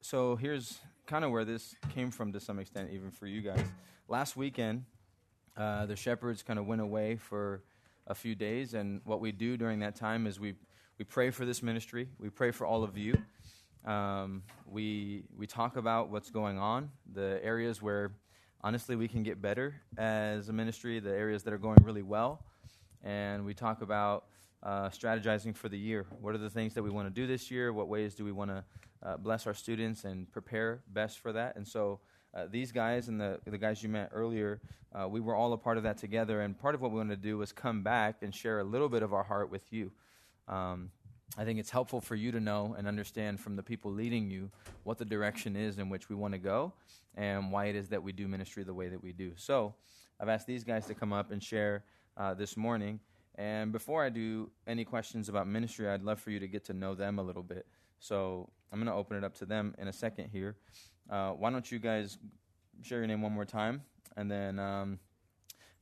so here's kind of where this came from to some extent, even for you guys. Last weekend, uh, the shepherds kind of went away for a few days, and what we do during that time is we we pray for this ministry. We pray for all of you. Um, we we talk about what's going on, the areas where honestly we can get better as a ministry, the areas that are going really well, and we talk about uh, strategizing for the year. What are the things that we want to do this year? What ways do we want to uh, bless our students and prepare best for that? And so. Uh, these guys and the, the guys you met earlier, uh, we were all a part of that together. And part of what we wanted to do was come back and share a little bit of our heart with you. Um, I think it's helpful for you to know and understand from the people leading you what the direction is in which we want to go and why it is that we do ministry the way that we do. So I've asked these guys to come up and share uh, this morning. And before I do any questions about ministry, I'd love for you to get to know them a little bit. So I'm going to open it up to them in a second here. Uh, why don't you guys share your name one more time and then um,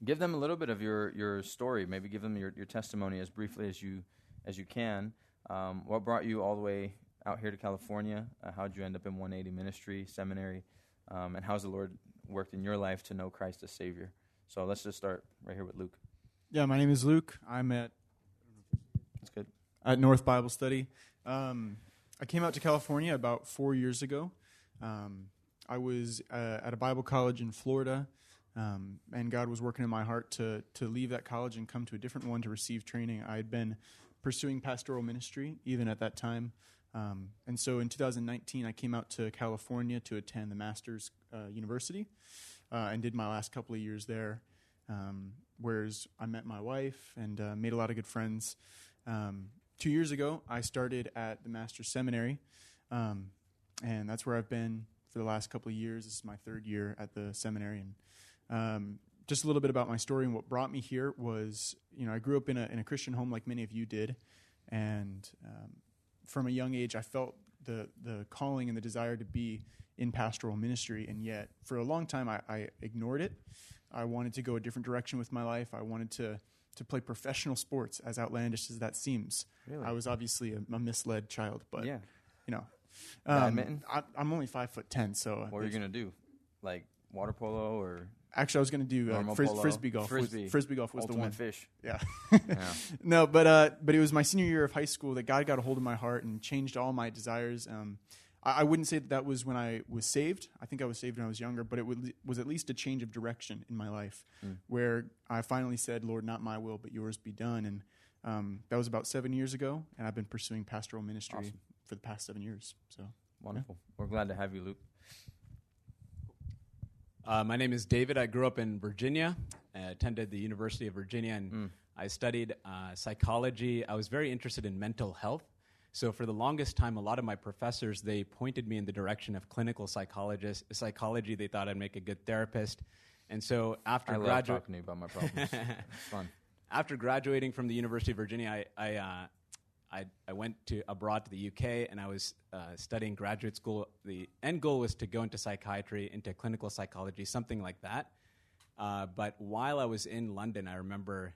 give them a little bit of your, your story. Maybe give them your, your testimony as briefly as you as you can. Um, what brought you all the way out here to California? Uh, how did you end up in 180 Ministry Seminary? Um, and how's the Lord worked in your life to know Christ as Savior? So let's just start right here with Luke. Yeah, my name is Luke. I'm at That's good. at North Bible Study. Um, I came out to California about four years ago. Um, I was uh, at a Bible college in Florida, um, and God was working in my heart to to leave that college and come to a different one to receive training. I had been pursuing pastoral ministry even at that time, um, and so in 2019 I came out to California to attend the Masters uh, University, uh, and did my last couple of years there. Um, whereas I met my wife and uh, made a lot of good friends. Um, two years ago, I started at the Master's Seminary, um, and that's where I've been for the last couple of years. This is my third year at the seminary, and um, just a little bit about my story and what brought me here was, you know, I grew up in a in a Christian home like many of you did, and um, from a young age, I felt the the calling and the desire to be in pastoral ministry, and yet for a long time, I, I ignored it. I wanted to go a different direction with my life. I wanted to to play professional sports, as outlandish as that seems. Really? I was obviously a, a misled child, but yeah. you know, Badminton? I, I'm only five foot ten, so What are you going to do? Like water polo or actually I was going to do uh, fris- frisbee golf. was- Frisbee. frisbee golf was Ultimate the one. fish. Yeah. Yeah. no, but uh, but it was my senior year of high school that God got a hold of my heart and changed all my desires. Um, I, I wouldn't say that that was when I was saved. I think I was saved when I was younger, but it would, was at least a change of direction in my life, Mm. where I finally said, "Lord, not my will, but yours be done." And um, that was about seven years ago, and I've been pursuing pastoral ministry Awesome. for the past seven years. So Wonderful. We're glad to have you, Luke. Uh, my name is David. I grew up in Virginia. I attended the University of Virginia, and Mm. I studied uh, psychology. I was very interested in mental health. So for the longest time, a lot of my professors they pointed me in the direction of clinical psychologist psychology. They thought I'd make a good therapist. And so after I love talking about my problems. fun. after graduating from the University of Virginia, I I, uh, I, I went to abroad to the UK and I was uh, studying graduate school. The end goal was to go into psychiatry, into clinical psychology, something like that. Uh, but while I was in London, I remember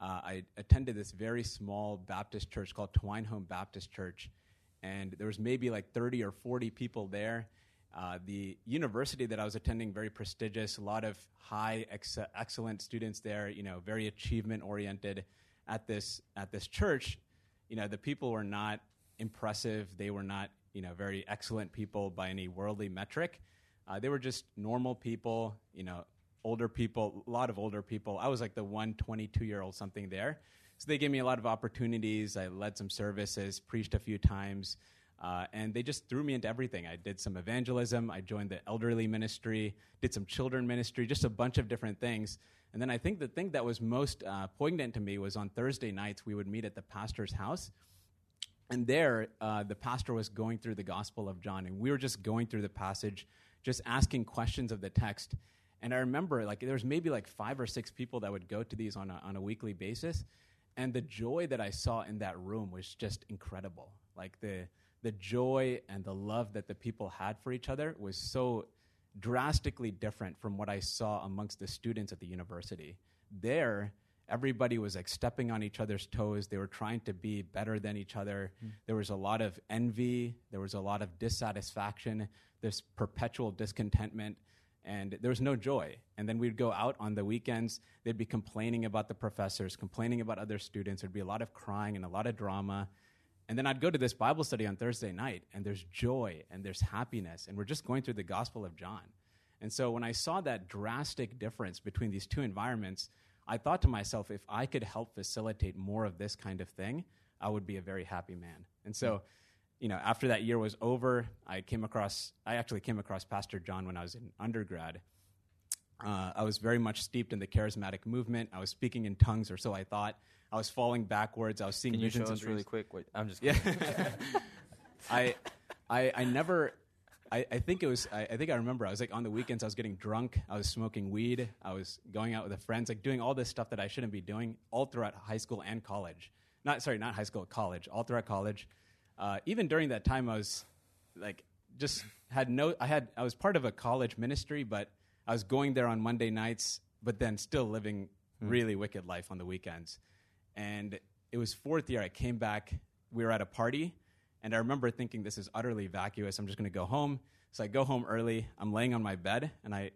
uh, I attended this very small Baptist church called Twynholm Baptist Church, and there was maybe like 30 or 40 people there. Uh, the university that I was attending very prestigious, a lot of high ex- excellent students there. You know, very achievement oriented. At this at this church, you know, the people were not impressive. They were not you know very excellent people by any worldly metric. Uh, they were just normal people. You know, older people, a lot of older people. I was like the one 22 year old something there. So they gave me a lot of opportunities. I led some services, preached a few times, uh, and they just threw me into everything. I did some evangelism, I joined the elderly ministry, did some children ministry, just a bunch of different things. And then I think the thing that was most uh, poignant to me was on Thursday nights, we would meet at the pastor's house. And there, uh, the pastor was going through the Gospel of John, and we were just going through the passage, just asking questions of the text. And I remember, like, there was maybe like five or six people that would go to these on a, on a weekly basis, and the joy that I saw in that room was just incredible. Like the the joy and the love that the people had for each other was so drastically different from what I saw amongst the students at the university. There, everybody was like stepping on each other's toes. They were trying to be better than each other. Mm. There was a lot of envy. There was a lot of dissatisfaction. This perpetual discontentment and there was no joy. And then we'd go out on the weekends, they'd be complaining about the professors, complaining about other students. There'd be a lot of crying and a lot of drama. And then I'd go to this Bible study on Thursday night, and there's joy and there's happiness, and we're just going through the Gospel of John. And so when I saw that drastic difference between these two environments, I thought to myself, if I could help facilitate more of this kind of thing, I would be a very happy man. And so, hmm. You know, after that year was over, I came across, I actually came across Pastor John when I was in undergrad. Uh, I was very much steeped in the charismatic movement. I was speaking in tongues, or so I thought. I was falling backwards. I was seeing Can you show us really quick. Wait, I'm just yeah. I, I, I never. I, I think it was. I, I, think I remember. I was like on the weekends. I was getting drunk. I was smoking weed. I was going out with the friends, like doing all this stuff that I shouldn't be doing, all throughout high school and college. Not sorry, not high school, college. All throughout college uh, even during that time, I was like just had no. I had I was part of a college ministry, but I was going there on Monday nights, but then still living mm. really wicked life on the weekends. And it was fourth year. I came back. We were at a party, and I remember thinking, "This is utterly vacuous. I'm just going to go home." So I go home early. I'm laying on my bed, and I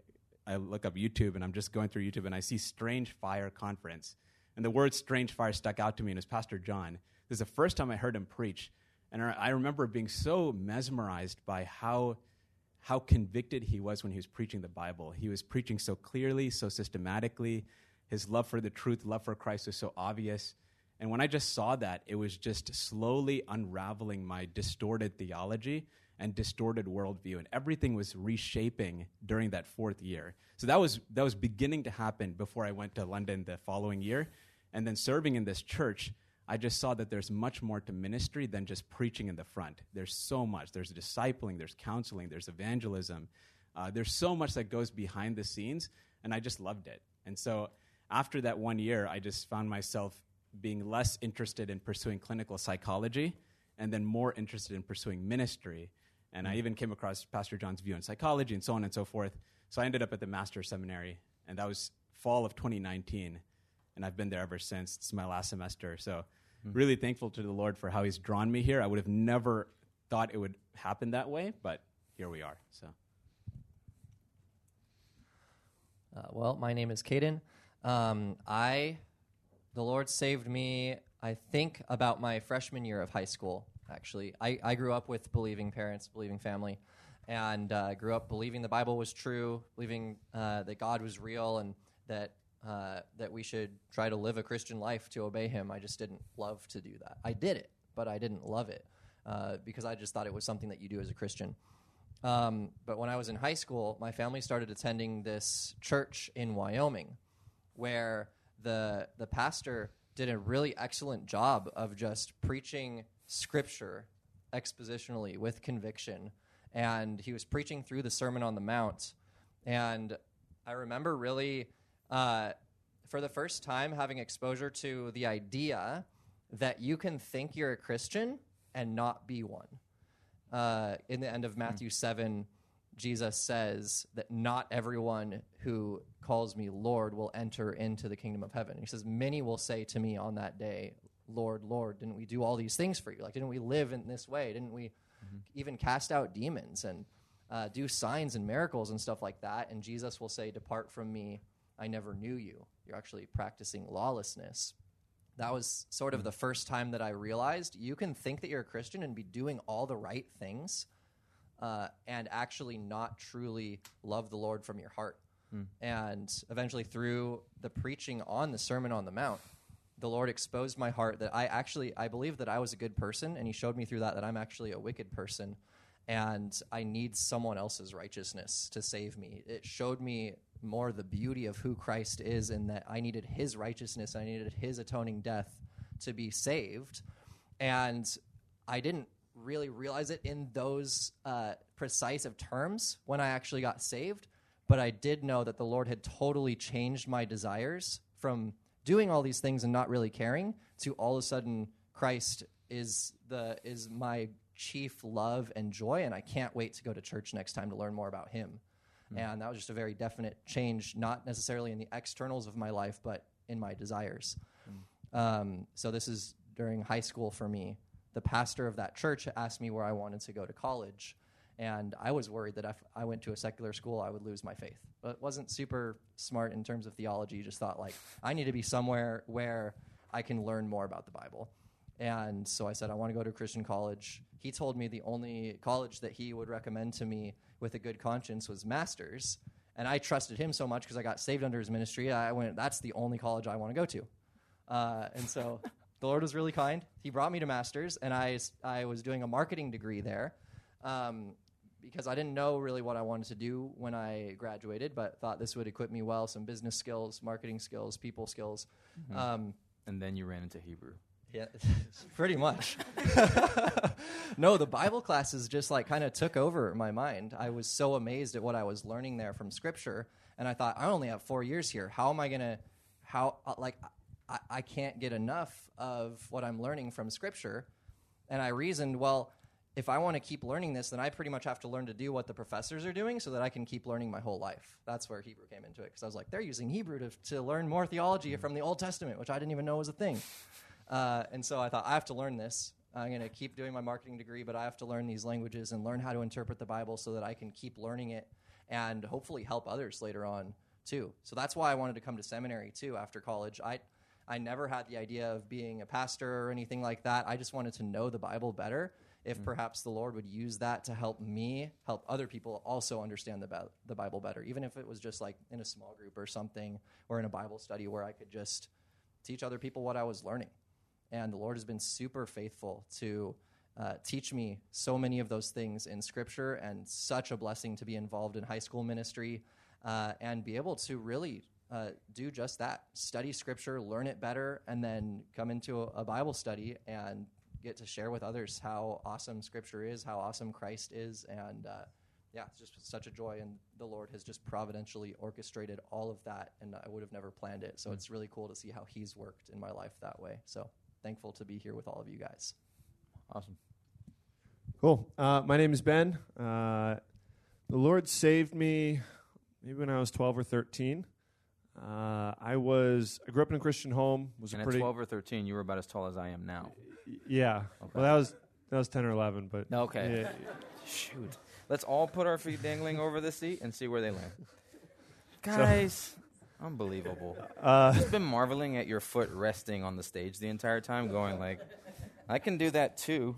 I look up YouTube, and I'm just going through YouTube, and I see Strange Fire Conference, and the word Strange Fire stuck out to me, and it was Pastor John. This is the first time I heard him preach. And I remember being so mesmerized by how, how convicted he was when he was preaching the Bible. He was preaching so clearly, so systematically. His love for the truth, love for Christ was so obvious. And when I just saw that, it was just slowly unraveling my distorted theology and distorted worldview. And everything was reshaping during that fourth year. So that was, that was beginning to happen before I went to London the following year. And then serving in this church, I just saw that there's much more to ministry than just preaching in the front. There's so much. There's discipling, there's counseling, there's evangelism. Uh, there's so much that goes behind the scenes, and I just loved it. And so after that one year, I just found myself being less interested in pursuing clinical psychology and then more interested in pursuing ministry. And I mm. even came across Pastor John's view on psychology and so on and so forth. So I ended up at the Master's Seminary, and that was fall of 2019 and I've been there ever since. It's my last semester. So, mm-hmm. really thankful to the Lord for how He's drawn me here. I would have never thought it would happen that way, but here we are. So, uh, well, my name is Caden. Um, I, the Lord saved me. I think about my freshman year of high school. Actually, I, I grew up with believing parents, believing family, and uh, grew up believing the Bible was true, believing uh, that God was real, and that uh, that we should try to live a Christian life to obey Him. I just didn't love to do that. I did it, but I didn't love it uh, because I just thought it was something that you do as a Christian. Um, but when I was in high school, my family started attending this church in Wyoming, where the the pastor did a really excellent job of just preaching scripture expositionally with conviction, and he was preaching through the Sermon on the Mount, and I remember really uh, for the first time having exposure to the idea that you can think you're a Christian and not be one. Uh, in the end of Matthew mm. 7, Jesus says that not everyone who calls me Lord will enter into the kingdom of heaven. He says, Many will say to me on that day, Lord, Lord, didn't we do all these things for you? Like, didn't we live in this way? Didn't we mm-hmm. even cast out demons and uh, do signs and miracles and stuff like that? And Jesus will say, Depart from me, I never knew you. You're actually practicing lawlessness. That was sort of the first time that I realized you can think that you're a Christian and be doing all the right things uh, and actually not truly love the Lord from your heart. Mm. And eventually, through the preaching on the Sermon on the Mount, the Lord exposed my heart that I actually I believe that I was a good person, and He showed me through that that I'm actually a wicked person, and I need someone else's righteousness to save me. It showed me more the beauty of who Christ is and that I needed his righteousness, I needed his atoning death to be saved. And I didn't really realize it in those uh, precise of terms when I actually got saved, but I did know that the Lord had totally changed my desires from doing all these things and not really caring to all of a sudden Christ is the is my chief love and joy and I can't wait to go to church next time to learn more about him. Mm. And that was just a very definite change, not necessarily in the externals of my life, but in my desires. Um, so this is during high school for me. The pastor of that church asked me where I wanted to go to college, and I was worried that if I went to a secular school, I would lose my faith. But wasn't super smart in terms of theology. Just thought like I need to be somewhere where I can learn more about the Bible. And so I said, I want to go to a Christian college. He told me the only college that he would recommend to me with a good conscience was Masters. And I trusted him so much because I got saved under his ministry. I went, that's the only college I want to go to. Uh, and so the Lord was really kind. He brought me to Masters, and I, I was doing a marketing degree there um, because I didn't know really what I wanted to do when I graduated, but thought this would equip me well some business skills, marketing skills, people skills. Um, And then you ran into Hebrew. Yeah, pretty much. no, the Bible classes just like kind of took over my mind. I was so amazed at what I was learning there from Scripture, and I thought, I only have four years here. How am I gonna? How uh, like I, I can't get enough of what I'm learning from Scripture, and I reasoned, well, if I want to keep learning this, then I pretty much have to learn to do what the professors are doing, so that I can keep learning my whole life. That's where Hebrew came into it, because I was like, they're using Hebrew to to learn more theology from the Old Testament, which I didn't even know was a thing. Uh, and so I thought, I have to learn this. I'm going to keep doing my marketing degree, but I have to learn these languages and learn how to interpret the Bible so that I can keep learning it and hopefully help others later on too. So that's why I wanted to come to seminary too after college. I, I never had the idea of being a pastor or anything like that. I just wanted to know the Bible better. If perhaps the Lord would use that to help me help other people also understand the, the Bible better, even if it was just like in a small group or something or in a Bible study where I could just teach other people what I was learning and the Lord has been super faithful to uh, teach me so many of those things in Scripture, and such a blessing to be involved in high school ministry uh, and be able to really uh, do just that: study Scripture, learn it better, and then come into a, a Bible study and get to share with others how awesome Scripture is, how awesome Christ is, and uh, yeah, it's just such a joy. And the Lord has just providentially orchestrated all of that, and I would have never planned it. So it's really cool to see how He's worked in my life that way. So thankful to be here with all of you guys. Awesome. Cool. Uh, my name is Ben. Uh, the Lord saved me maybe when I was 12 or 13. Uh, I was I grew up in a Christian home. Was And a at pretty 12 or 13, you were about as tall as I am now. yeah. Well, that was that was 10 or 11, but Okay. yeah, Shoot. Let's all put our feet dangling over the seat and see where they land. Guys, unbelievable. uh, I've been marveling at your foot resting on the stage the entire time, going like, I can do that too.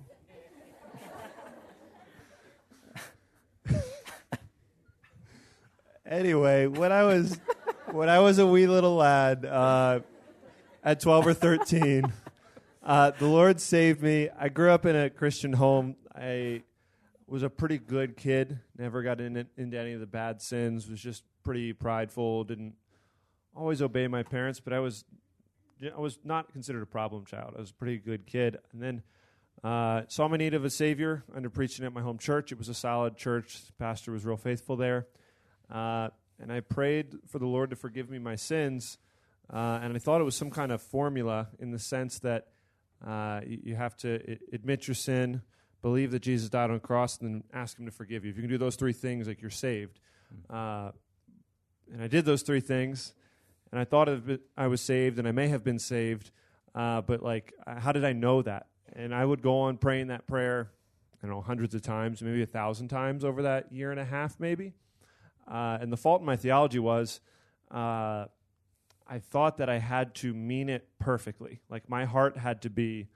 anyway, when I was when I was a wee little lad, uh, at twelve or thirteen, uh, the Lord saved me. I grew up in a Christian home. I was a pretty good kid. Never got in, into any of the bad sins. Was just pretty prideful. Didn't always obey my parents, but I was I was not considered a problem child. I was a pretty good kid, and then. Uh, saw my need of a savior under preaching at my home church. It was a solid church. The pastor was real faithful there. Uh, and I prayed for the Lord to forgive me my sins. Uh, and I thought it was some kind of formula in the sense that uh, you, you have to I- admit your sin, believe that Jesus died on the cross, and then ask Him to forgive you. If you can do those three things, like you're saved. Uh, and I did those three things, and I thought I was saved, and I may have been saved. Uh, but like, uh, how did I know that? And I would go on praying that prayer, I don't know, hundreds of times, maybe a thousand times over that year and a half, maybe. Uh, and the fault in my theology was uh, I thought that I had to mean it perfectly. Like my heart had to be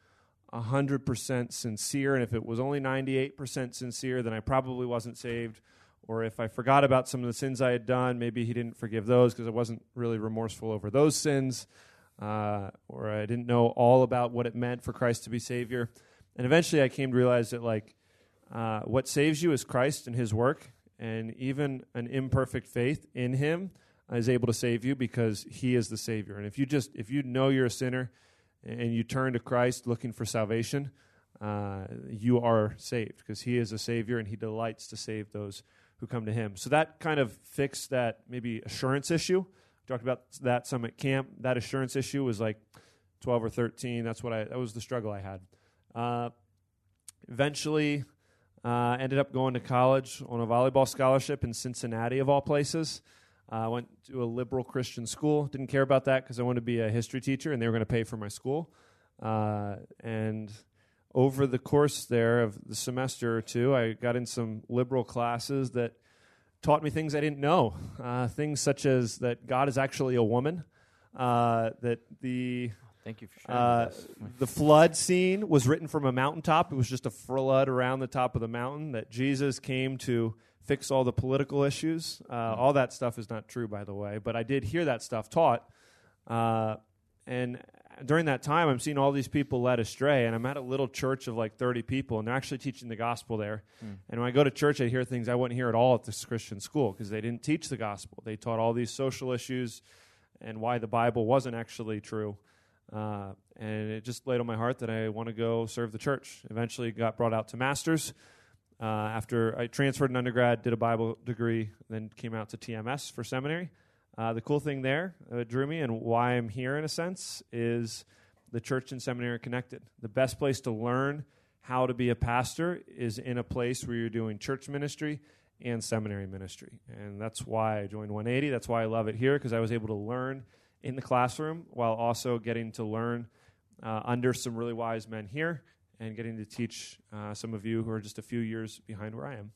100% sincere. And if it was only 98% sincere, then I probably wasn't saved. Or if I forgot about some of the sins I had done, maybe He didn't forgive those because I wasn't really remorseful over those sins. Uh, or I didn't know all about what it meant for Christ to be Savior. And eventually I came to realize that, like, uh, what saves you is Christ and His work and even an imperfect faith in him is able to save you because he is the savior and if you just if you know you're a sinner and you turn to christ looking for salvation uh, you are saved because he is a savior and he delights to save those who come to him so that kind of fixed that maybe assurance issue we talked about that some at camp that assurance issue was like 12 or 13 that's what i that was the struggle i had uh, eventually uh, ended up going to college on a volleyball scholarship in Cincinnati, of all places. Uh, I went to a liberal Christian school. Didn't care about that because I wanted to be a history teacher, and they were going to pay for my school. Uh, and over the course there of the semester or two, I got in some liberal classes that taught me things I didn't know. Uh, things such as that God is actually a woman, uh, that the Thank you for sharing uh, the flood scene was written from a mountaintop. It was just a flood around the top of the mountain. That Jesus came to fix all the political issues. Uh, all that stuff is not true, by the way. But I did hear that stuff taught. Uh, and during that time, I'm seeing all these people led astray. And I'm at a little church of like 30 people, and they're actually teaching the gospel there. And when I go to church, I hear things I wouldn't hear at all at this Christian school because they didn't teach the gospel. They taught all these social issues and why the Bible wasn't actually true. Uh, and it just laid on my heart that I want to go serve the church. Eventually, got brought out to masters. Uh, after I transferred an undergrad, did a Bible degree, then came out to TMS for seminary. Uh, the cool thing there that drew me and why I'm here, in a sense, is the church and seminary are connected. The best place to learn how to be a pastor is in a place where you're doing church ministry and seminary ministry. And that's why I joined 180. That's why I love it here because I was able to learn in the classroom while also getting to learn uh, under some really wise men here and getting to teach uh, some of you who are just a few years behind where I am.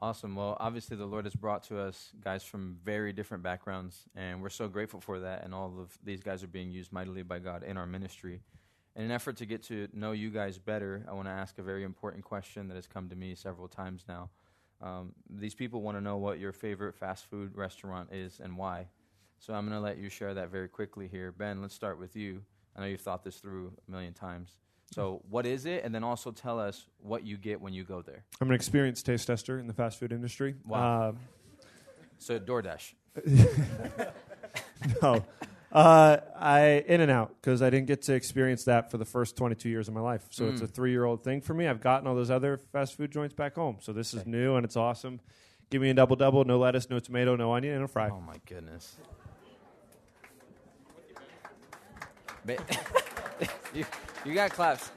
Awesome. Well, obviously, the Lord has brought to us guys from very different backgrounds, and we're so grateful for that. And all of these guys are being used mightily by God in our ministry. In an effort to get to know you guys better, I want to ask a very important question that has come to me several times now. Um, these people want to know what your favorite fast food restaurant is and why. So I'm going to let you share that very quickly here. Ben, let's start with you. I know you've thought this through a million times. So, what is it? And then also tell us what you get when you go there. I'm an experienced taste tester in the fast food industry. Wow. Um, So, DoorDash. no. Uh, I In-N-Out because I didn't get to experience that for the first 22 years of my life. So it's a Mm. three year old thing for me. I've gotten all those other fast food joints back home. So this is new and it's awesome. Give me a double double, no lettuce, no tomato, no onion, and a fry. Oh my goodness. You, you got claps.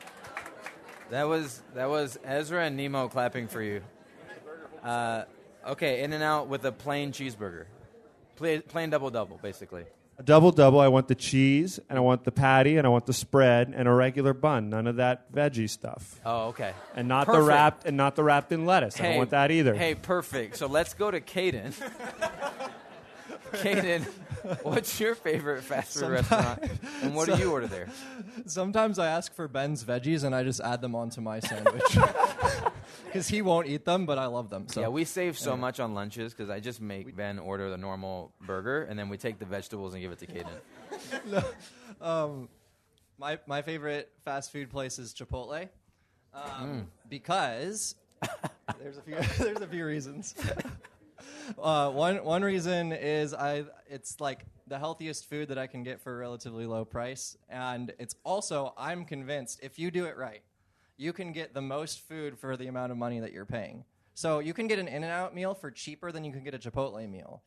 That was that was Ezra and Nemo clapping for you. Uh, okay, In-N-Out with a plain cheeseburger, plain, plain double double, basically. A double double. I want the cheese and I want the patty and I want the spread and a regular bun. None of that veggie stuff. Oh, okay. And not the wrapped and not the wrapped in lettuce. I don't want that either. Hey, perfect. So let's go to Caden. Caden, what's your favorite fast food restaurant, and what do you order there? Sometimes I ask for Ben's veggies and I just add them onto my sandwich. Because he won't eat them, but I love them. So yeah, we save so much on lunches because I just make Ben order the normal burger, and then we take the vegetables and give it to Caden. um, my my favorite fast food place is Chipotle, um, because there's a few there's a few reasons. Uh, one one reason is I it's like the healthiest food that I can get for a relatively low price, and it's also I'm convinced if you do it right, you can get the most food for the amount of money that you're paying. So you can get an In-N-Out meal for cheaper than you can get a Chipotle meal,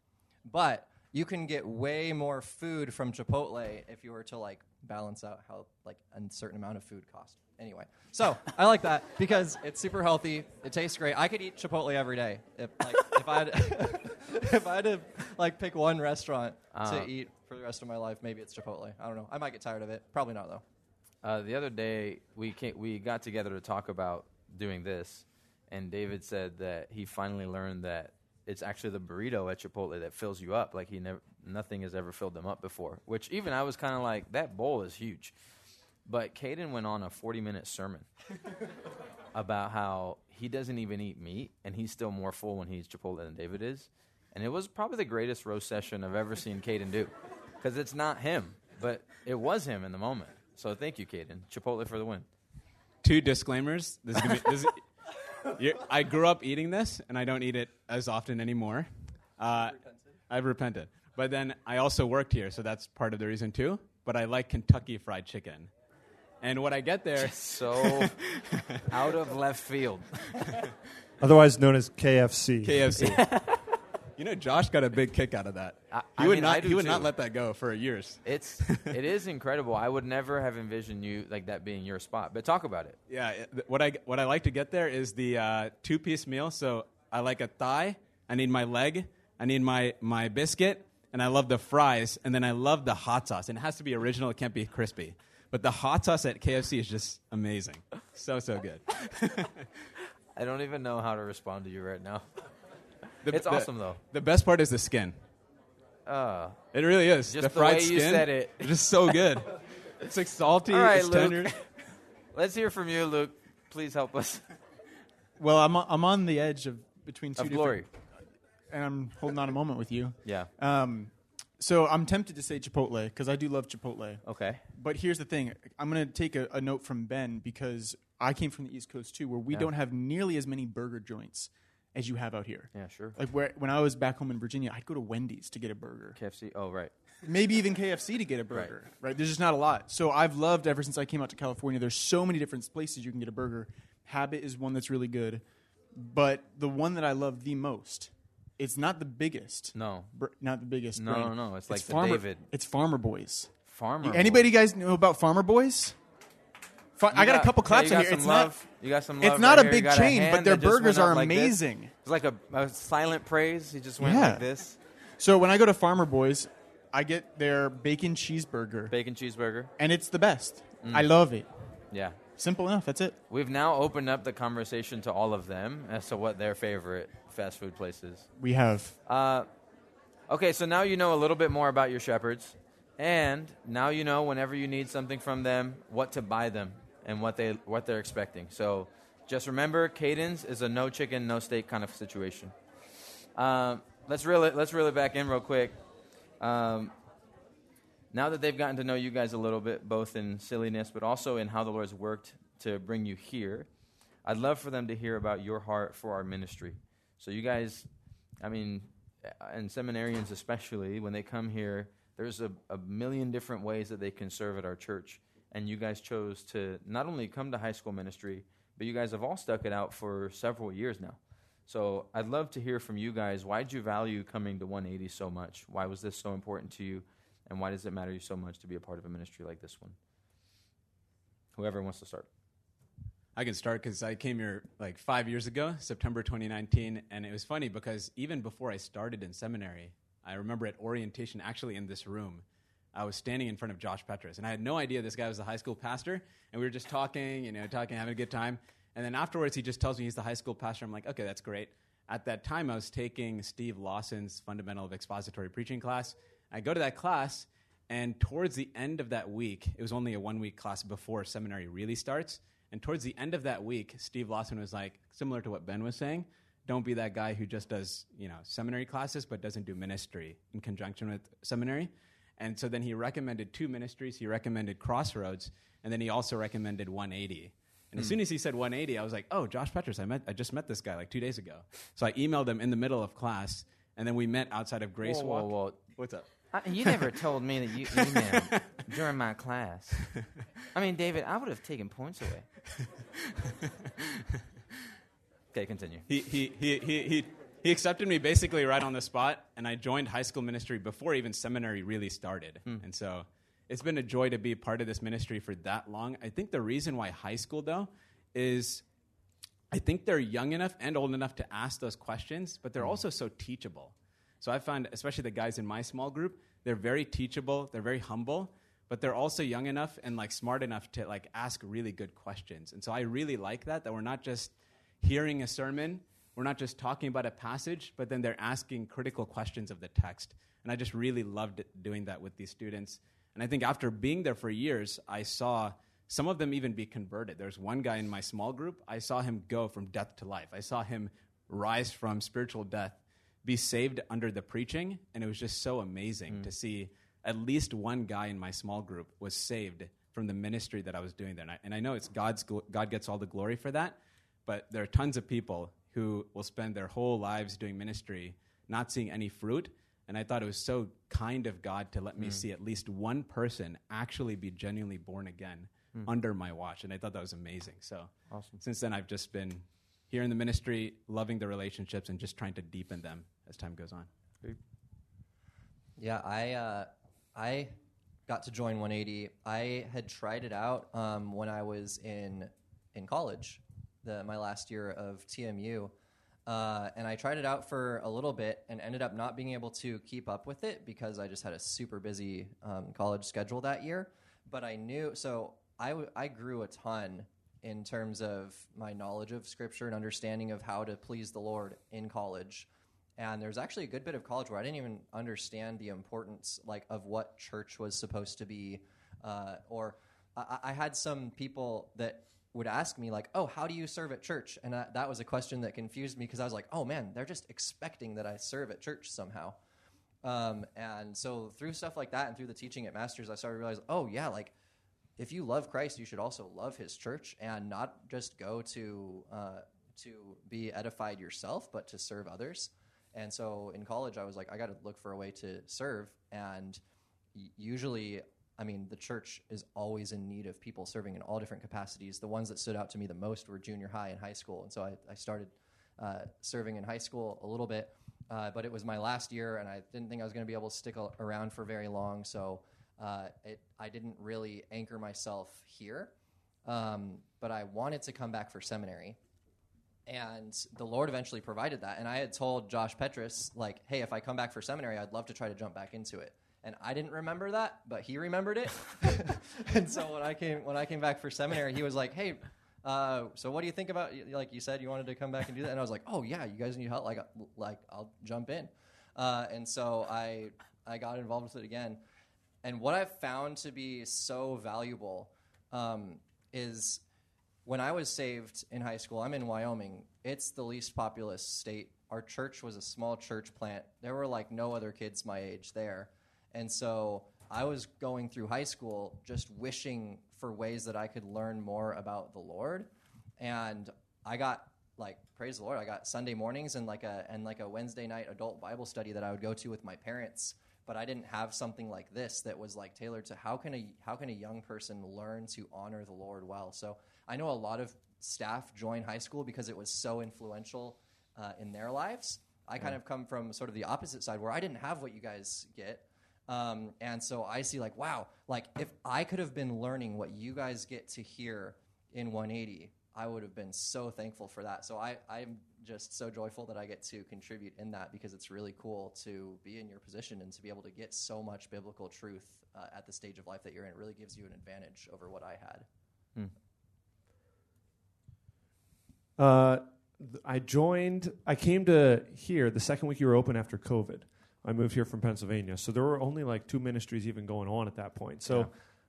but you can get way more food from Chipotle if you were to like balance out how like a certain amount of food cost. Anyway, so I like that because it's super healthy. It tastes great. I could eat Chipotle every day if like if I had if I had to like pick one restaurant Uh. to eat for the rest of my life, maybe it's Chipotle. I don't know. I might get tired of it. Probably not though. Uh, the other day, we came, we got together to talk about doing this, and David said that he finally learned that it's actually the burrito at Chipotle that fills you up. Like he never, nothing has ever filled them up before. Which even I was kind of like, that bowl is huge. But Caden went on a 40 minute sermon about how he doesn't even eat meat, and he's still more full when he eats Chipotle than David is. And it was probably the greatest roast session I've ever seen Caden do. Because it's not him, but it was him in the moment. So thank you, Caden. Chipotle for the win. Two disclaimers. This is gonna be, this is, you're, I grew up eating this, and I don't eat it as often anymore. Uh, I've repented. But then I also worked here, so that's part of the reason too. But I like Kentucky Fried Chicken. And what I get there, So out of left field. Otherwise known as KFC. KFC. you know, Josh got a big kick out of that. I- he I would mean, not. I He would too. not let that go for years. It's it is incredible. I would never have envisioned you like that being your spot. But talk about it. Yeah, it- what I what I like to get there is the uh, two piece meal. So I like a thigh. I need my leg, I need my, my biscuit, and I love the fries, and then I love the hot sauce. And it has to be original, it can't be crispy. But the hot sauce at KFC is just amazing. So, so good. I don't even know how to respond to you right now. The- It's the- awesome, though. The best part is the skin. Uh, It really is. Just the the fried way you skin said it. is just so good. it's like salty, All right, it's Luke. tender. let's hear from you, Luke. Please help us. Well, I'm on, I'm on the edge of between two Of different, glory. and I'm holding on a moment with you. Yeah. Um, so I'm tempted to say Chipotle because I do love Chipotle. Okay. But here's the thing: I'm going to take a, a note from Ben because I came from the East Coast too, where we Yeah. don't have nearly as many burger joints as you have out here. Yeah, sure. Like where when I was back home in Virginia, I'd go to Wendy's to get a burger, KFC. Oh, right. maybe even KFC to get a burger. Right. There's just not a lot. So I've loved ever since I came out to California. There's so many different places you can get a burger. Habit is one that's really good, but the one that I love the most, it's not the biggest. No. Bur- not the biggest. No, brand. no, it's like the Farmer, David. It's Farmer Boys. Farmer. Anybody guys know about Farmer Boys? Fa- I got, a couple yeah, claps on got here. some It's love. not. you got some love. It's not right a. Big chain, but their that just went burgers are like this. amazing. It's like a, a silent praise. He just went Yeah. like this. So when I go to Farmer Boys, I get their bacon cheeseburger, Bacon cheeseburger. and it's the best. Mm. I love it. Yeah. Simple enough. That's it. We've now opened up the conversation to all of them as to what their favorite fast food places. We have. Uh, okay, so now you know a little bit more about your shepherds, and now you know whenever you need something from them, what to buy them and what they what they're expecting. So just remember, Caden's is a no chicken, no steak kind of situation. Um, let's reel it. Let's reel it back in real quick. Um, now that they've gotten to know you guys a little bit, both in silliness but also in how the Lord's worked to bring you here, I'd love for them to hear about your heart for our ministry. So, you guys, I mean, and seminarians especially, when they come here, there's a, a million different ways that they can serve at our church. And you guys chose to not only come to high school ministry, but you guys have all stuck it out for several years now. So I'd love to hear from you guys. Why did you value coming to 180 so much? Why was this so important to you? And why does it matter you so much to be a part of a ministry like this one? Whoever wants to start. I can start because I came here like five years ago, September 2019, and it was funny because even before I started in seminary, I remember at orientation, actually in this room, I was standing in front of Josh Petrus, and I had no idea this guy was the high school pastor, and we were just talking, you know, talking, having a good time, and then afterwards he just tells me he's the high school pastor. I'm like, okay, that's great. At that time, I was taking Steve Lawson's Fundamental of Expository Preaching class. I go to that class, and towards the end of that week, it was only a one week class before seminary really starts. And towards the end of that week, Steve Lawson was like, similar to what Ben was saying, don't be that guy who just does, you know, seminary classes but doesn't do ministry in conjunction with seminary. And so then he recommended two ministries. He recommended Crossroads, and then he also recommended 180. And as hmm. soon as he said 180, I was like, "Oh, Josh Petrus! I met, I just met this guy like two days ago." So I emailed him in the middle of class, and then we met outside of Grace Whoa, Walk. whoa, whoa. What's up? I, you never told me that you emailed during my class. I mean, David, I would have taken points away. okay, continue. he, he, he, he, he, he accepted me basically right on the spot, and I joined high school ministry before even seminary really started. Hmm. And so it's been a joy to be a part of this ministry for that long. I think the reason why high school, though, is I think they're young enough and old enough to ask those questions, but they're hmm. also so teachable. So I find, especially the guys in my small group, they're very teachable, they're very humble, but they're also young enough and like smart enough to like ask really good questions. And so I really like that that we're not just hearing a sermon, we're not just talking about a passage, but then they're asking critical questions of the text. And I just really loved doing that with these students. And I think after being there for years, I saw some of them even be converted. There's one guy in my small group, I saw him go from death to life. I saw him rise from spiritual death, be saved under the preaching, and it was just so amazing to mm. see at least one guy in my small group was saved from the ministry that I was doing there. And I, and I know it's God's gl- God gets all the glory for that, but there are tons of people who will spend their whole lives doing ministry not seeing any fruit. And I thought it was so kind of God to let me mm. see at least one person actually be genuinely born again mm. under my watch. And I thought that was amazing. So Awesome. since then, I've just been here in the ministry, loving the relationships and just trying to deepen them as time goes on. Yeah, I uh, I got to join 180. I had tried it out um, when I was in in college, the, my last year of TMU. Uh, and I tried it out for a little bit and ended up not being able to keep up with it because I just had a super busy um, college schedule that year. But I knew, so I, w- I grew a ton in terms of my knowledge of scripture and understanding of how to please the Lord in college. And there's actually a good bit of college where I didn't even understand the importance like of what church was supposed to be. Uh, or I, I had some people that would ask me like, "Oh, how do you serve at church?" And that, that was a question that confused me because I was like, "Oh man, they're just expecting that I serve at church somehow." Um, and so through stuff like that and through the teaching at Masters, I started to realize, oh yeah, like if you love Christ, you should also love His church and not just go to uh, to be edified yourself, but to serve others. And so in college, I was like, I got to look for a way to serve. And usually, I mean, the church is always in need of people serving in all different capacities. The ones that stood out to me the most were junior high and high school. And so I, I started uh, serving in high school a little bit, uh, but it was my last year, and I didn't think I was going to be able to stick around for very long. So uh, it, I didn't really anchor myself here. Um, but I wanted to come back for seminary and the Lord eventually provided that. And I had told Josh Petrus, like, hey, if I come back for seminary, I'd love to try to jump back into it. And I didn't remember that, but he remembered it. and so when I came when I came back for seminary, he was like, hey. Uh, so what do you think about like you said you wanted to come back and do that and I was like oh yeah you guys need help like like I'll jump in uh, and so I I got involved with it again and what I've found to be so valuable um, is when I was saved in high school, I'm in Wyoming. It's the least populous state. Our church was a small church plant. There were like no other kids my age there. And so I was going through high school just wishing for ways that I could learn more about the Lord. And I got like praise the Lord, I got Sunday mornings and like a and like a Wednesday night adult Bible study that I would go to with my parents but I didn't have something like this that was like tailored to how can a how can a young person learn to honor the Lord well. So I know a lot of staff join high school because it was so influential uh, in their lives. I kind of come from sort of the opposite side where I didn't have what you guys get. Um, and so I see like, wow, like if I could have been learning what you guys get to hear in 180, I would have been so thankful for that. So I, I'm just so joyful that I get to contribute in that because it's really cool to be in your position and to be able to get so much biblical truth uh, at the stage of life that you're in. It really gives you an advantage over what I had. Uh, I joined. I came to here the second week you were open after COVID. I moved here from Pennsylvania, so there were only like two ministries even going on at that point. So Yeah.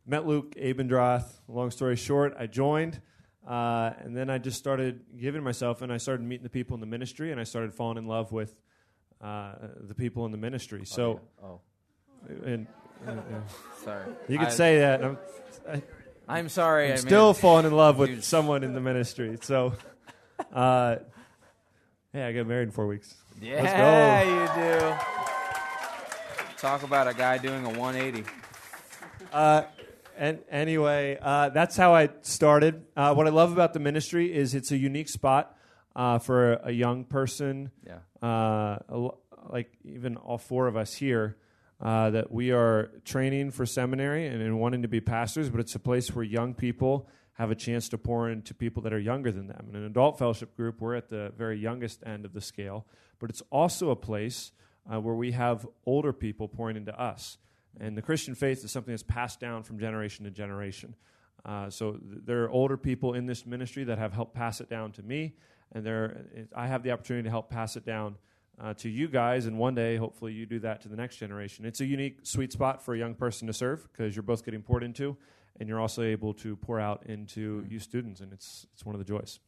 met Luke Abendroth. Long story short, I joined, uh, and then I just started giving myself, and I started meeting the people in the ministry, and I started falling in love with uh, the people in the ministry. So, oh, and uh, yeah. sorry. you could I- say that. I'm, I'm sorry. I I'm still it- falling in love with Dude. someone in the ministry. So, uh, hey, I got married in four weeks. Yeah, you do. Talk about a guy doing a 180. Uh, and anyway, uh, that's how I started. Uh, what I love about the ministry is it's a unique spot uh, for a, a young person, Yeah. uh, like even all four of us here, uh, that we are training for seminary and, and wanting to be pastors, but it's a place where young people have a chance to pour into people that are younger than them. In an adult fellowship group, we're at the very youngest end of the scale, but it's also a place uh, where we have older people pouring into us. And the Christian faith is something that's passed down from generation to generation. Uh, so th- there are older people in this ministry that have helped pass it down to me, and there I have the opportunity to help pass it down uh, to you guys. And one day, hopefully, you do that to the next generation. It's a unique, sweet spot for a young person to serve because you're both getting poured into, and you're also able to pour out into you students, and it's it's one of the joys.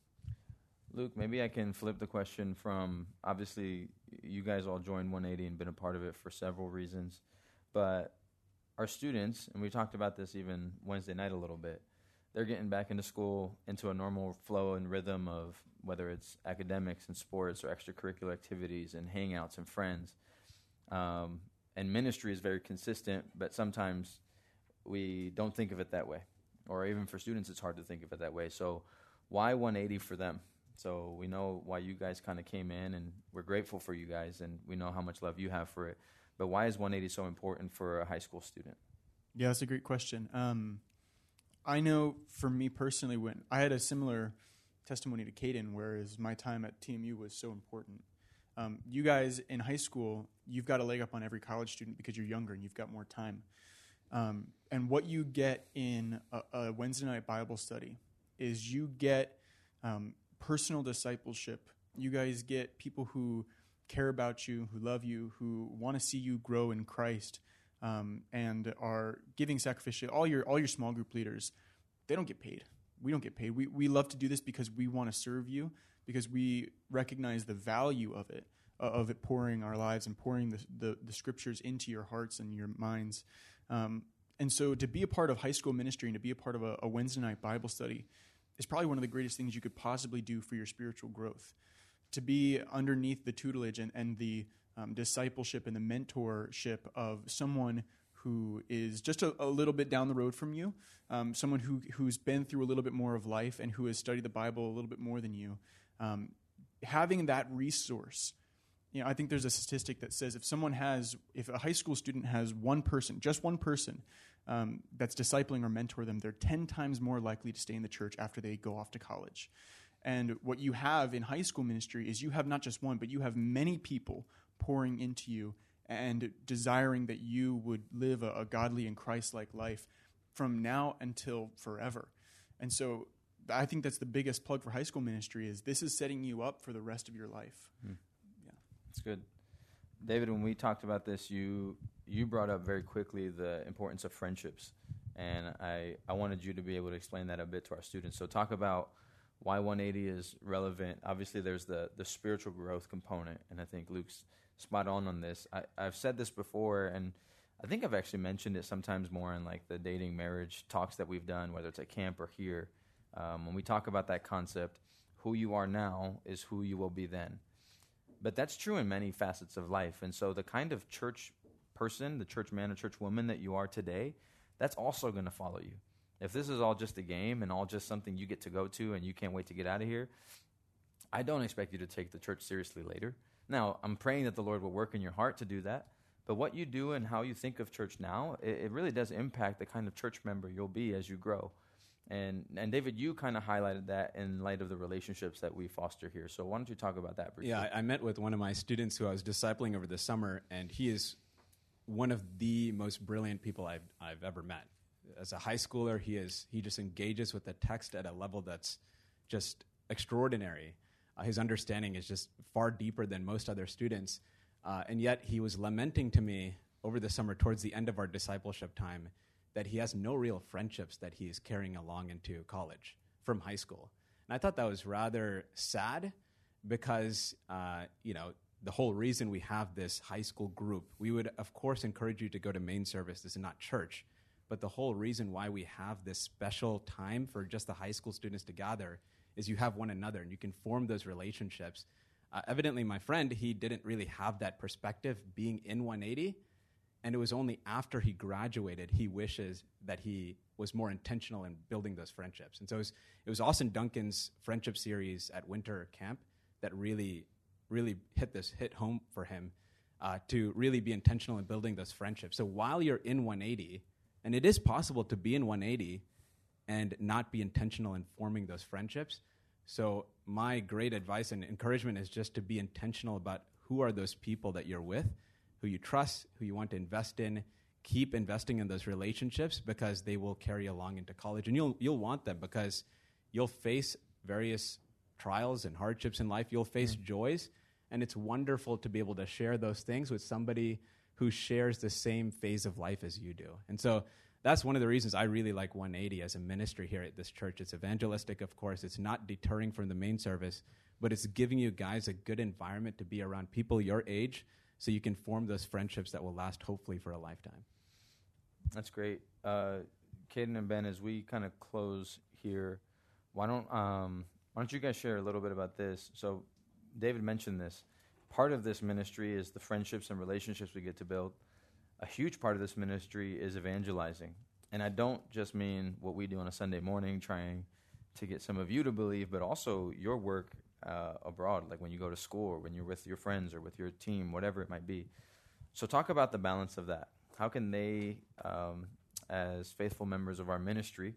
Luke, maybe I can flip the question from obviously you guys all joined 180 and been a part of it for several reasons, but our students, and we talked about this even Wednesday night a little bit, they're getting back into school into a normal flow and rhythm of whether it's academics and sports or extracurricular activities and hangouts and friends. Um, and ministry is very consistent, but sometimes we don't think of it that way. Or even for students, it's hard to think of it that way. So, why 180 for them? So we know why you guys kind of came in, and we're grateful for you guys, and we know how much love you have for it. But why is 180 so important for a high school student? Yeah, that's a great question. Um, I know for me personally, when I had a similar testimony to Caden, whereas my time at TMU was so important. Um, you guys in high school, you've got a leg up on every college student because you're younger and you've got more time. Um, and what you get in a, a, Wednesday night Bible study is you get um, personal discipleship. You guys get people who care about you, who love you, who want to see you grow in Christ, um, and are giving sacrificially. All your all your small group leaders, they don't get paid. We don't get paid. We we love to do this because we want to serve you, because we recognize the value of it, uh, of it pouring our lives and pouring the, the, the scriptures into your hearts and your minds. Um, and so, to be a part of high school ministry and to be a part of a, a Wednesday night Bible study is probably one of the greatest things you could possibly do for your spiritual growth to be underneath the tutelage and, and the um, discipleship and the mentorship of someone who is just a, a, little bit down the road from you, um, someone who, who's been through a little bit more of life and who has studied the Bible a little bit more than you. Um, having that resource, you know, I think there's a statistic that says if someone has, if a high school student has one person, just one person, um, that's discipling or mentor them, they're 10 times more likely to stay in the church after they go off to college. And what you have in high school ministry is you have not just one, but you have many people pouring into you and desiring that you would live a, a godly and Christ like life from now until forever. And so I think that's the biggest plug for high school ministry is this is setting you up for the rest of your life. Hmm. Yeah. That's good. David, when we talked about this, you you brought up very quickly the importance of friendships. And I, I wanted you to be able to explain that a bit to our students. So talk about why 180 is relevant. Obviously, there's the the spiritual growth component, and I think Luke's spot on on this. I, I've said this before, and I think I've actually mentioned it sometimes more in like the dating marriage talks that we've done, whether it's at camp or here. Um, when we talk about that concept, who you are now is who you will be then. But that's true in many facets of life, and so the kind of church person, the church man or church woman that you are today, that's also going to follow you. If this is all just a game and all just something you get to go to and you can't wait to get out of here, I don't expect you to take the church seriously later. Now, I'm praying that the Lord will work in your heart to do that. But what you do and how you think of church now, it, it really does impact the kind of church member you'll be as you grow. And and David, you kind of highlighted that in light of the relationships that we foster here. So why don't you talk about that briefly? Yeah, I, I met with one of my students who I was discipling over the summer, and he is one of the most brilliant people I've I've ever met as a high schooler, he is he just engages with the text at a level that's just extraordinary. Uh, his understanding is just far deeper than most other students, uh, and yet he was lamenting to me over the summer, towards the end of our discipleship time, that he has no real friendships that he is carrying along into college from high school. And I thought that was rather sad because uh, you know the whole reason we have this high school group. We would of course encourage you to go to main service. This is not church but the whole reason why we have this special time for just the high school students to gather is you have one another and you can form those relationships. Uh, evidently, my friend, he didn't really have that perspective being in 180. And it was only after he graduated he wishes that he was more intentional in building those friendships. And so it was, it was Austin Duncan's friendship series at winter camp that really, really hit this hit home for him uh, to really be intentional in building those friendships. So while you're in 180, and it is possible to be in 180 and not be intentional in forming those friendships. So, my great advice and encouragement is just to be intentional about who are those people that you're with, who you trust, who you want to invest in. Keep investing in those relationships because they will carry along into college. And you'll, you'll want them because you'll face various trials and hardships in life, you'll face mm. joys. And it's wonderful to be able to share those things with somebody who shares the same phase of life as you do. And so that's one of the reasons I really like 180 as a ministry here at this church. It's evangelistic, of course. It's not deterring from the main service, but it's giving you guys a good environment to be around people your age so you can form those friendships that will last hopefully for a lifetime. That's great. Uh, Caden and Ben, as we kind of close here, why don't um, why don't you guys share a little bit about this? So, David mentioned this part of this ministry is the friendships and relationships we get to build. A huge part of this ministry is evangelizing. And I don't just mean what we do on a Sunday morning, trying to get some of you to believe, but also your work uh, abroad, like when you go to school or when you're with your friends or with your team, whatever it might be. So, talk about the balance of that. How can they, um, as faithful members of our ministry,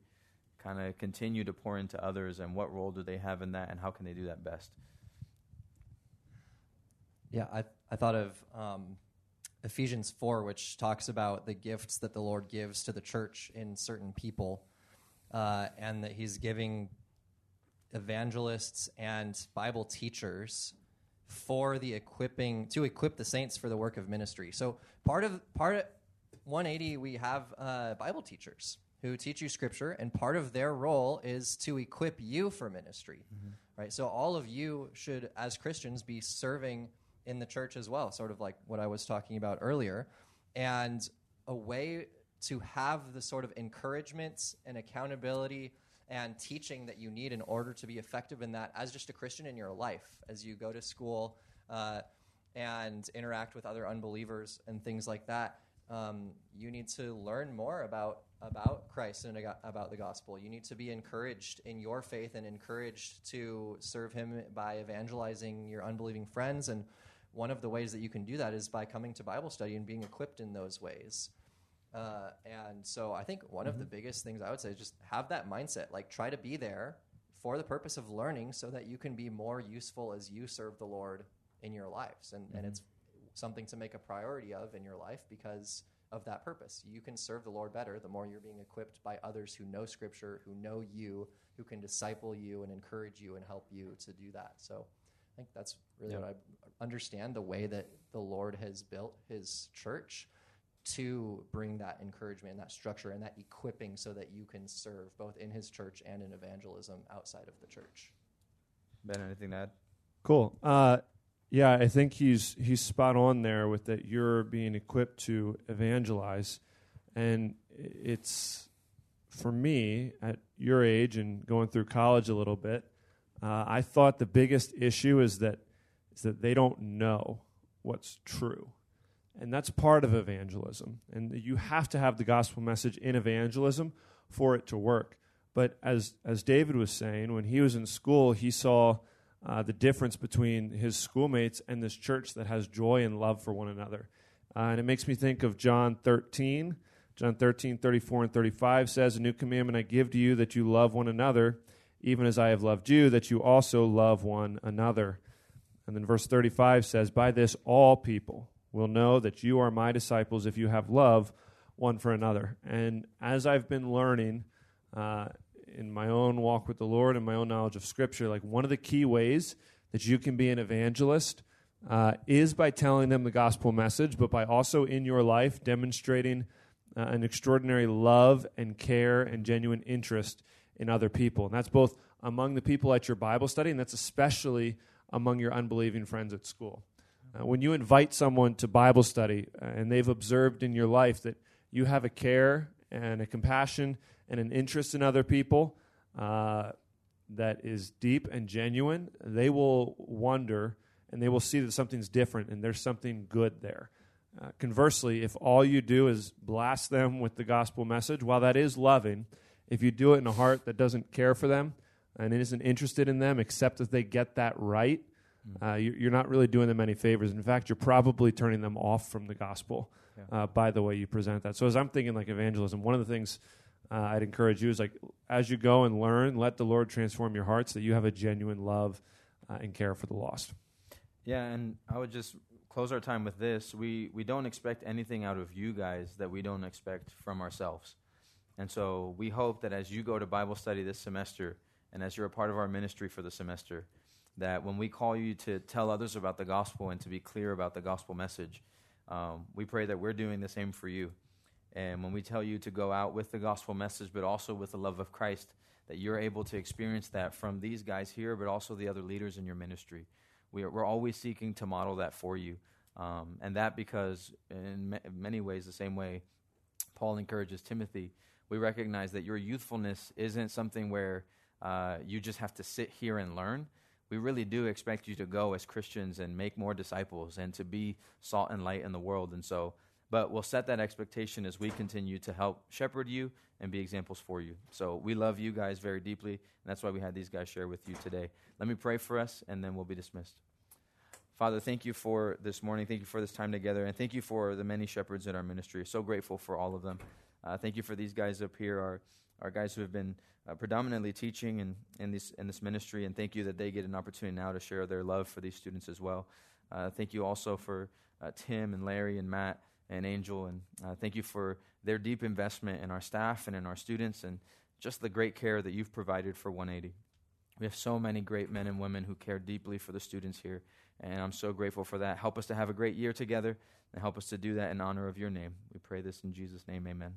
kind of continue to pour into others, and what role do they have in that, and how can they do that best? Yeah, I I thought of um, Ephesians four, which talks about the gifts that the Lord gives to the church in certain people, uh, and that He's giving evangelists and Bible teachers for the equipping to equip the saints for the work of ministry. So part of part of 180, we have uh, Bible teachers who teach you scripture, and part of their role is to equip you for ministry, right? So all of you should, as Christians, be serving in the church as well, sort of like what I was talking about earlier, and a way to have the sort of encouragement and accountability and teaching that you need in order to be effective in that as just a Christian in your life, as you go to school uh, and interact with other unbelievers and things like that. Um, you need to learn more about about Christ and about the gospel. You need to be encouraged in your faith and encouraged to serve Him by evangelizing your unbelieving friends. And one of the ways that you can do that is by coming to Bible study and being equipped in those ways. Uh, and so I think one of the biggest things I would say is just have that mindset. Like try to be there for the purpose of learning so that you can be more useful as you serve the Lord in your lives. And, and it's something to make a priority of in your life because of that purpose. You can serve the Lord better the more you're being equipped by others who know Scripture, who know you, who can disciple you and encourage you and help you to do that. So I think that's really Yeah. what I understand the way that the Lord has built his church to bring that encouragement and that structure and that equipping so that you can serve both in his church and in evangelism outside of the church. Ben, anything to add? Cool. Uh, yeah, I think he's he's spot on there with that. You're being equipped to evangelize, and it's for me at your age and going through college a little bit. Uh, I thought the biggest issue is that is that they don't know what's true, and that's part of evangelism. And you have to have the gospel message in evangelism for it to work. But as as David was saying, when he was in school, he saw uh, the difference between his schoolmates and this church that has joy and love for one another. Uh, and it makes me think of John 13. John 13, 34 and 35 says, A new commandment I give to you that you love one another, even as I have loved you, that you also love one another. And then verse 35 says, By this all people will know that you are my disciples if you have love one for another. And as I've been learning, uh, in my own walk with the Lord and my own knowledge of Scripture, like one of the key ways that you can be an evangelist uh, is by telling them the gospel message, but by also in your life demonstrating uh, an extraordinary love and care and genuine interest in other people. And that's both among the people at your Bible study, and that's especially among your unbelieving friends at school. Uh, when you invite someone to Bible study uh, and they've observed in your life that you have a care and a compassion and an interest in other people uh, that is deep and genuine, they will wonder and they will see that something's different and there's something good there. Uh, conversely, if all you do is blast them with the gospel message, while that is loving, if you do it in a heart that doesn't care for them and isn't interested in them, except that they get that right, uh, you, you're not really doing them any favors. In fact, you're probably turning them off from the gospel Yeah. uh, by the way you present that. So, as I'm thinking like evangelism, one of the things uh, I'd encourage you is like as you go and learn, let the Lord transform your hearts that you have a genuine love uh, and care for the lost. Yeah, and I would just close our time with this. We we don't expect anything out of you guys that we don't expect from ourselves. And so we hope that as you go to Bible study this semester and as you're a part of our ministry for the semester, that when we call you to tell others about the gospel and to be clear about the gospel message, um, we pray that we're doing the same for you. And when we tell you to go out with the gospel message, but also with the love of Christ, that you're able to experience that from these guys here, but also the other leaders in your ministry. We are, we're always seeking to model that for you. Um, and that because, in ma- many ways, the same way Paul encourages Timothy, we recognize that your youthfulness isn't something where uh, you just have to sit here and learn. We really do expect you to go as Christians and make more disciples and to be salt and light in the world. And so, but we'll set that expectation as we continue to help shepherd you and be examples for you. So we love you guys very deeply, and that's why we had these guys share with you today. Let me pray for us, and then we'll be dismissed. Father, thank you for this morning. Thank you for this time together. And thank you for the many shepherds in our ministry. So grateful for all of them. Uh, thank you for these guys up here, our, our guys who have been uh, predominantly teaching in, in, this, in this ministry, and thank you that they get an opportunity now to share their love for these students as well. Uh, thank you also for uh, Tim and Larry and Matt and Angel, and uh, thank you for their deep investment in our staff and in our students, and just the great care that you've provided for 180. We have so many great men and women who care deeply for the students here, and I'm so grateful for that. Help us to have a great year together, and help us to do that in honor of your name. We pray this in Jesus' name, amen.